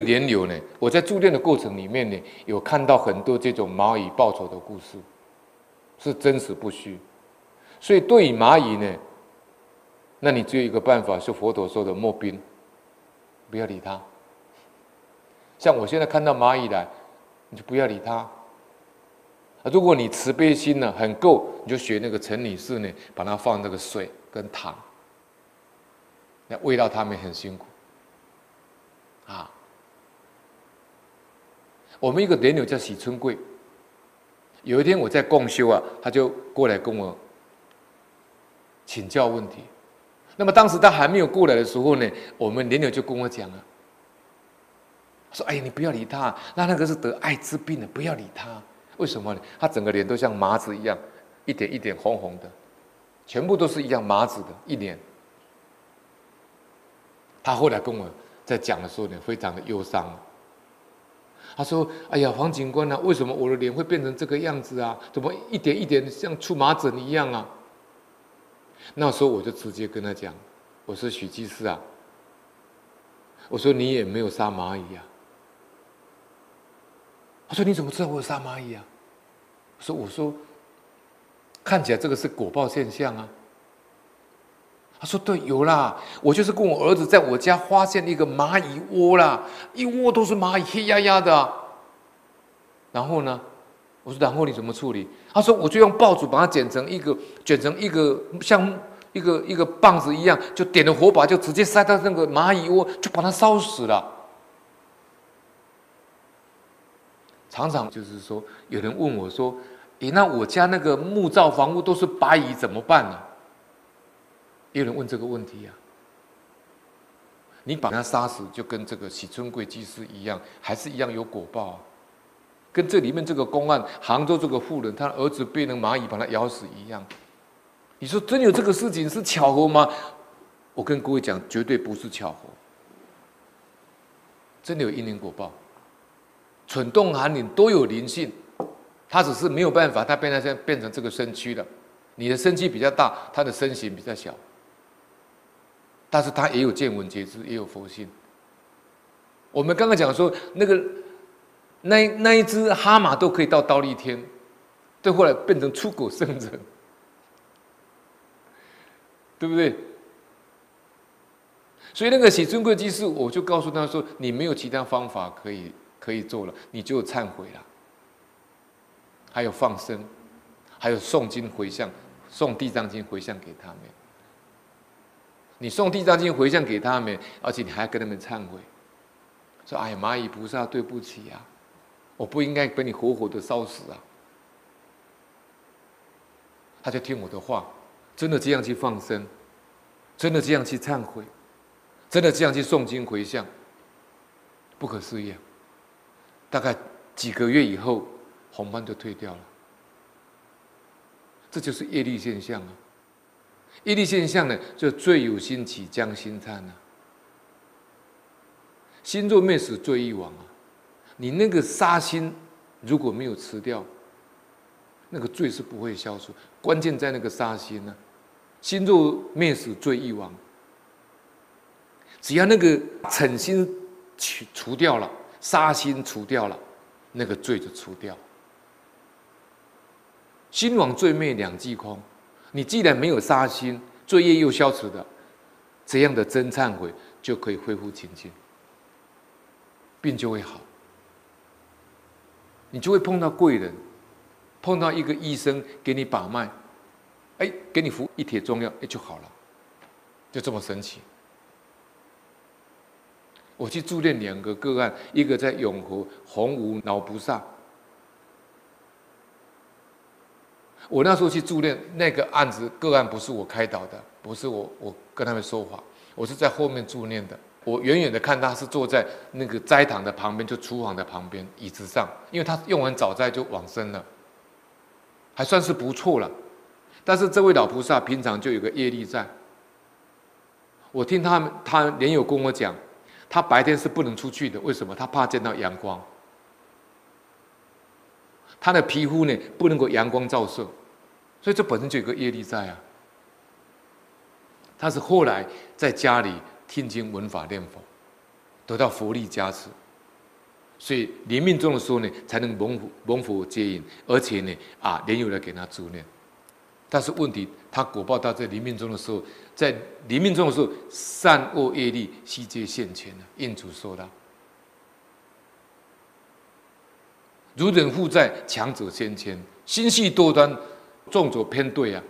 莲友呢，我在住店的过程里面呢，有看到很多这种蚂蚁报仇的故事，是真实不虚。所以对于蚂蚁呢，那你只有一个办法，是佛陀说的莫兵，不要理他。像我现在看到蚂蚁来，你就不要理他。如果你慈悲心呢很够，你就学那个陈女士呢，把它放那个水跟糖，那喂到它们很辛苦。啊，我们一个莲友叫喜春贵，有一天我在共修啊，他就过来跟我请教问题。那么当时他还没有过来的时候呢，我们莲友就跟我讲啊。说：“哎呀，你不要理他，那那个是得艾滋病的，不要理他。为什么呢？他整个脸都像麻子一样，一点一点红红的，全部都是一样麻子的一脸。他后来跟我在讲的时候呢，非常的忧伤。他说：‘哎呀，黄警官啊，为什么我的脸会变成这个样子啊？怎么一点一点像出麻疹一样啊？’那时候我就直接跟他讲：‘我说许居士啊，我说你也没有杀蚂蚁啊。’他说：“你怎么知道我有杀蚂蚁啊？”我说：“我说，看起来这个是果报现象啊。”他说：“对，有啦，我就是跟我儿子在我家发现一个蚂蚁窝啦，一窝都是蚂蚁，黑压压的。然后呢，我说：然后你怎么处理？他说：我就用报纸把它剪成一个，卷成一个像一个一个棒子一样，就点了火把，就直接塞到那个蚂蚁窝，就把它烧死了。”常常就是说，有人问我说：“诶，那我家那个木造房屋都是白蚁，怎么办呢？”有人问这个问题呀。你把它杀死，就跟这个喜春贵居士一样，还是一样有果报啊。跟这里面这个公案，杭州这个妇人，她儿子被那蚂蚁把他咬死一样。你说真有这个事情是巧合吗？我跟各位讲，绝对不是巧合，真的有因缘果报。蠢动寒灵都有灵性，他只是没有办法，他变成现在变成这个身躯了。你的身躯比较大，他的身形比较小，但是他也有见闻觉知，也有佛性。我们刚刚讲说，那个那那一只哈马都可以到忉利天，对，后来变成出狗圣人，对不对？所以那个喜尊贵居士，我就告诉他说，你没有其他方法可以。可以做了，你就忏悔了。还有放生，还有诵经回向，诵地藏经回向给他们。你诵地藏经回向给他们，而且你还要跟他们忏悔，说：“哎呀，蚂蚁菩萨，对不起啊，我不应该被你活活的烧死啊。”他就听我的话，真的这样去放生，真的这样去忏悔，真的这样去诵经回向，不可思议啊！大概几个月以后，红斑就退掉了。这就是业力现象啊！业力现象呢，就罪有心起，将心忏啊。心若灭死，罪亦亡啊！你那个杀心如果没有吃掉，那个罪是不会消除。关键在那个杀心呢、啊。心若灭死，罪亦亡。只要那个嗔心去除掉了。杀心除掉了，那个罪就除掉。心亡罪灭两俱空。你既然没有杀心，罪业又消除的，这样的真忏悔就可以恢复清净，病就会好。你就会碰到贵人，碰到一个医生给你把脉，哎，给你服一帖中药，哎，就好了，就这么神奇。我去助念两个个案，一个在永和洪武老菩萨。我那时候去助念那个案子个案，不是我开导的，不是我我跟他们说法，我是在后面助念的。我远远的看他是坐在那个斋堂的旁边，就厨房的旁边椅子上，因为他用完早斋就往生了，还算是不错了。但是这位老菩萨平常就有个业力在，我听他们他莲友跟我讲。他白天是不能出去的，为什么？他怕见到阳光。他的皮肤呢，不能够阳光照射，所以这本身就有个业力在啊。他是后来在家里听经闻法念佛，得到佛力加持，所以临命终的时候呢，才能蒙蒙佛接引，而且呢，啊，莲友来给他助念。但是问题，他果报到在临命终的时候，在临命终的时候，善恶业力悉皆现前了，应主说道：“如人负债，强者先牵，心系多端，纵走偏对啊。”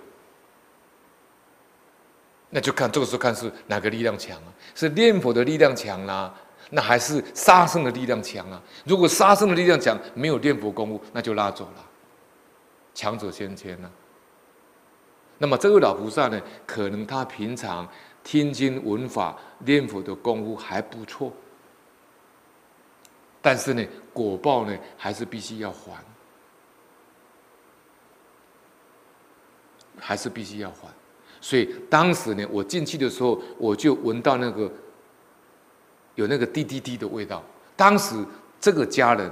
那就看这个时候看是哪个力量强啊？是念佛的力量强啦、那还是杀生的力量强啊？如果杀生的力量强，没有念佛功夫，那就拉走了。强者先牵呐。那么这位老菩萨呢，可能他平常听经闻法、念佛的功夫还不错，但是呢，果报呢，还是必须要还，还是必须要还。所以当时呢，我进去的时候，我就闻到那个有那个滴滴滴的味道。当时这个家人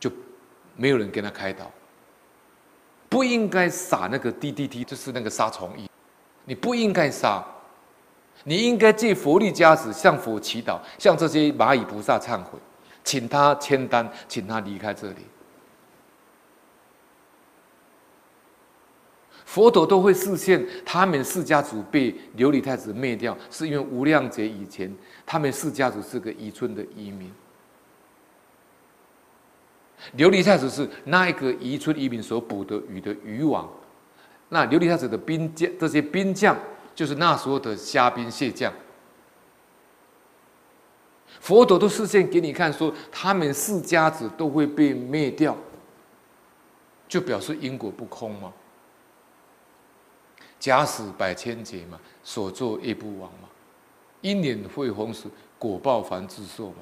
就没有人跟他开导，不应该撒那个滴滴滴，就是那个杀虫液，你不应该杀，你应该借佛力加持，向佛祈祷，向这些蚂蚁菩萨忏悔，请他签单，请他离开这里。佛陀都会示现，他们释迦族被琉璃太子灭掉，是因为无量劫以前，他们释迦族是个渔村的渔民。琉璃太子是那一个渔村渔民所捕的鱼的渔王，那琉璃太子的兵将，这些兵将就是那时候的虾兵蟹将。佛陀都示现给你看，说他们释迦子都会被灭掉，就表示因果不空吗？假使百千劫嘛，所作业不亡嘛，因缘会逢时，果报凡自受嘛。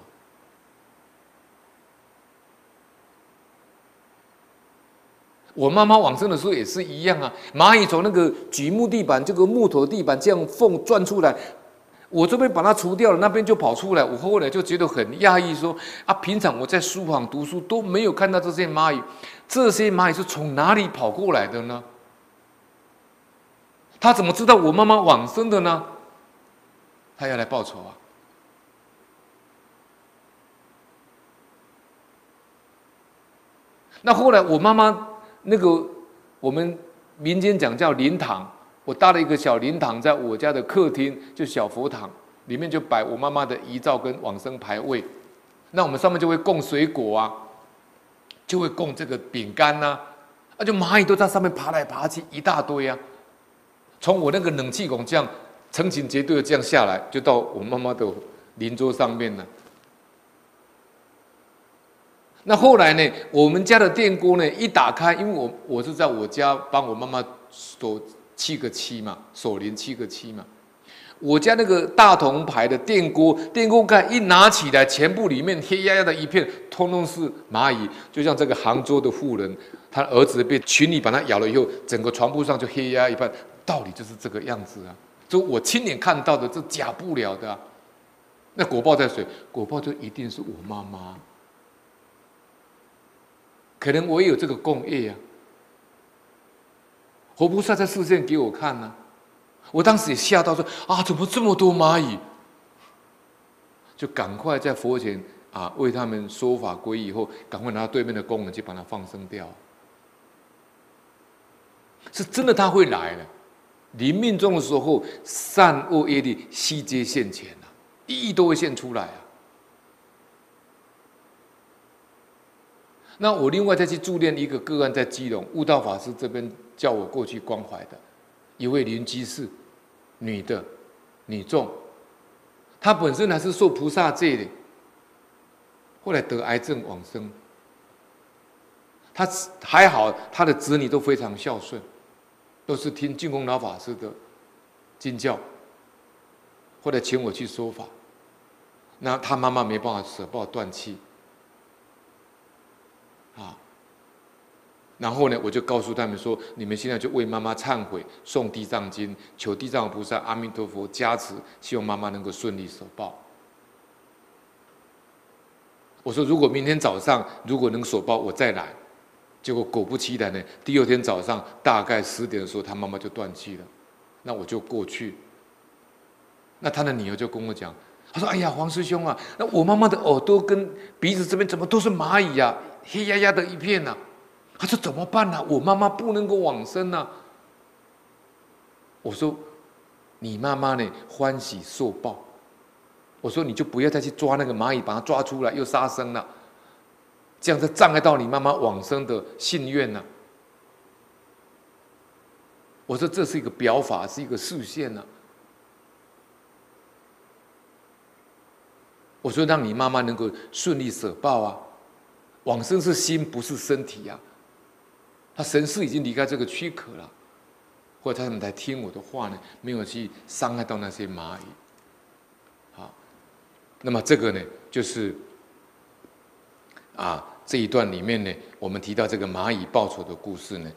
我妈妈往生的时候也是一样啊，蚂蚁从那个榉木地板这个木头地板这样缝钻出来，我这边把它除掉了，那边就跑出来。我后来就觉得很讶异，说啊，平常我在书房读书都没有看到这些蚂蚁，这些蚂蚁是从哪里跑过来的呢？他怎么知道我妈妈往生的呢？他要来报仇啊！那后来我妈妈那个我们民间讲叫灵堂，我搭了一个小灵堂，在我家的客厅，就小佛堂里面就摆我妈妈的遗照跟往生牌位。那我们上面就会供水果啊，就会供这个饼干呐，啊，就蚂蚁都在上面爬来爬去一大堆啊。从我那个冷气孔这样成群结队的这样下来，就到我妈妈的邻桌上面了。那后来呢，我们家的电锅呢一打开，因为我我是在我家帮我妈妈锁七个七嘛，锁灵七个七嘛。我家那个大同牌的电锅，电锅盖一拿起来，全部里面黑压压的一片，通通是蚂蚁，就像这个杭州的富人，她儿子被群里把他咬了以后，整个床铺上就黑压一半。道理就是这个样子啊，就我亲眼看到的，这假不了的啊。那果报在谁？果报就一定是我妈妈。可能我也有这个共业啊。活菩萨在示现给我看呢、我当时也吓到说啊，怎么这么多蚂蚁？就赶快在佛前啊为他们说法皈依以后，赶快拿对面的功能去把它放生掉。是真的，他会来的。临命终的时候，善恶业力悉皆现前啊，一一都会现出来啊。那我另外再去助念一个个案，在基隆悟道法师这边叫我过去关怀的，一位邻居士，女的，女众，她本身还是受菩萨戒的，后来得癌症往生。她还好，她的子女都非常孝顺。都是听净空老法师的经教，或者请我去说法，那他妈妈没办法舍报断气，啊，然后呢，我就告诉他们说，你们现在就为妈妈忏悔，诵地藏经，求地藏菩萨、阿弥陀佛加持，希望妈妈能够顺利舍报。我说，如果明天早上如果能舍报，我再来。结果果不其然呢，第二天早上大概十点的时候，他妈妈就断气了。那我就过去。那他的女儿就跟我讲：“他说：“哎呀，黄师兄啊，那我妈妈的耳朵跟鼻子这边怎么都是蚂蚁呀？黑压压的一片呐。”他说：“怎么办呢？我妈妈不能够往生呐。”我说：“你妈妈呢？欢喜受报。”我说：“你就不要再去抓那个蚂蚁，把它抓出来又杀生了，这样子障碍到你妈妈往生的心愿呢。”我说：“这是一个表法，是一个示现呢。”我说：“让你妈妈能够顺利舍报啊，往生是心，不是身体呀。他神识已经离开这个躯壳了，或者他们在听我的话呢，没有去伤害到那些蚂蚁。好，那么这个呢，就是啊这一段里面呢，我们提到这个蚂蚁报仇的故事呢。”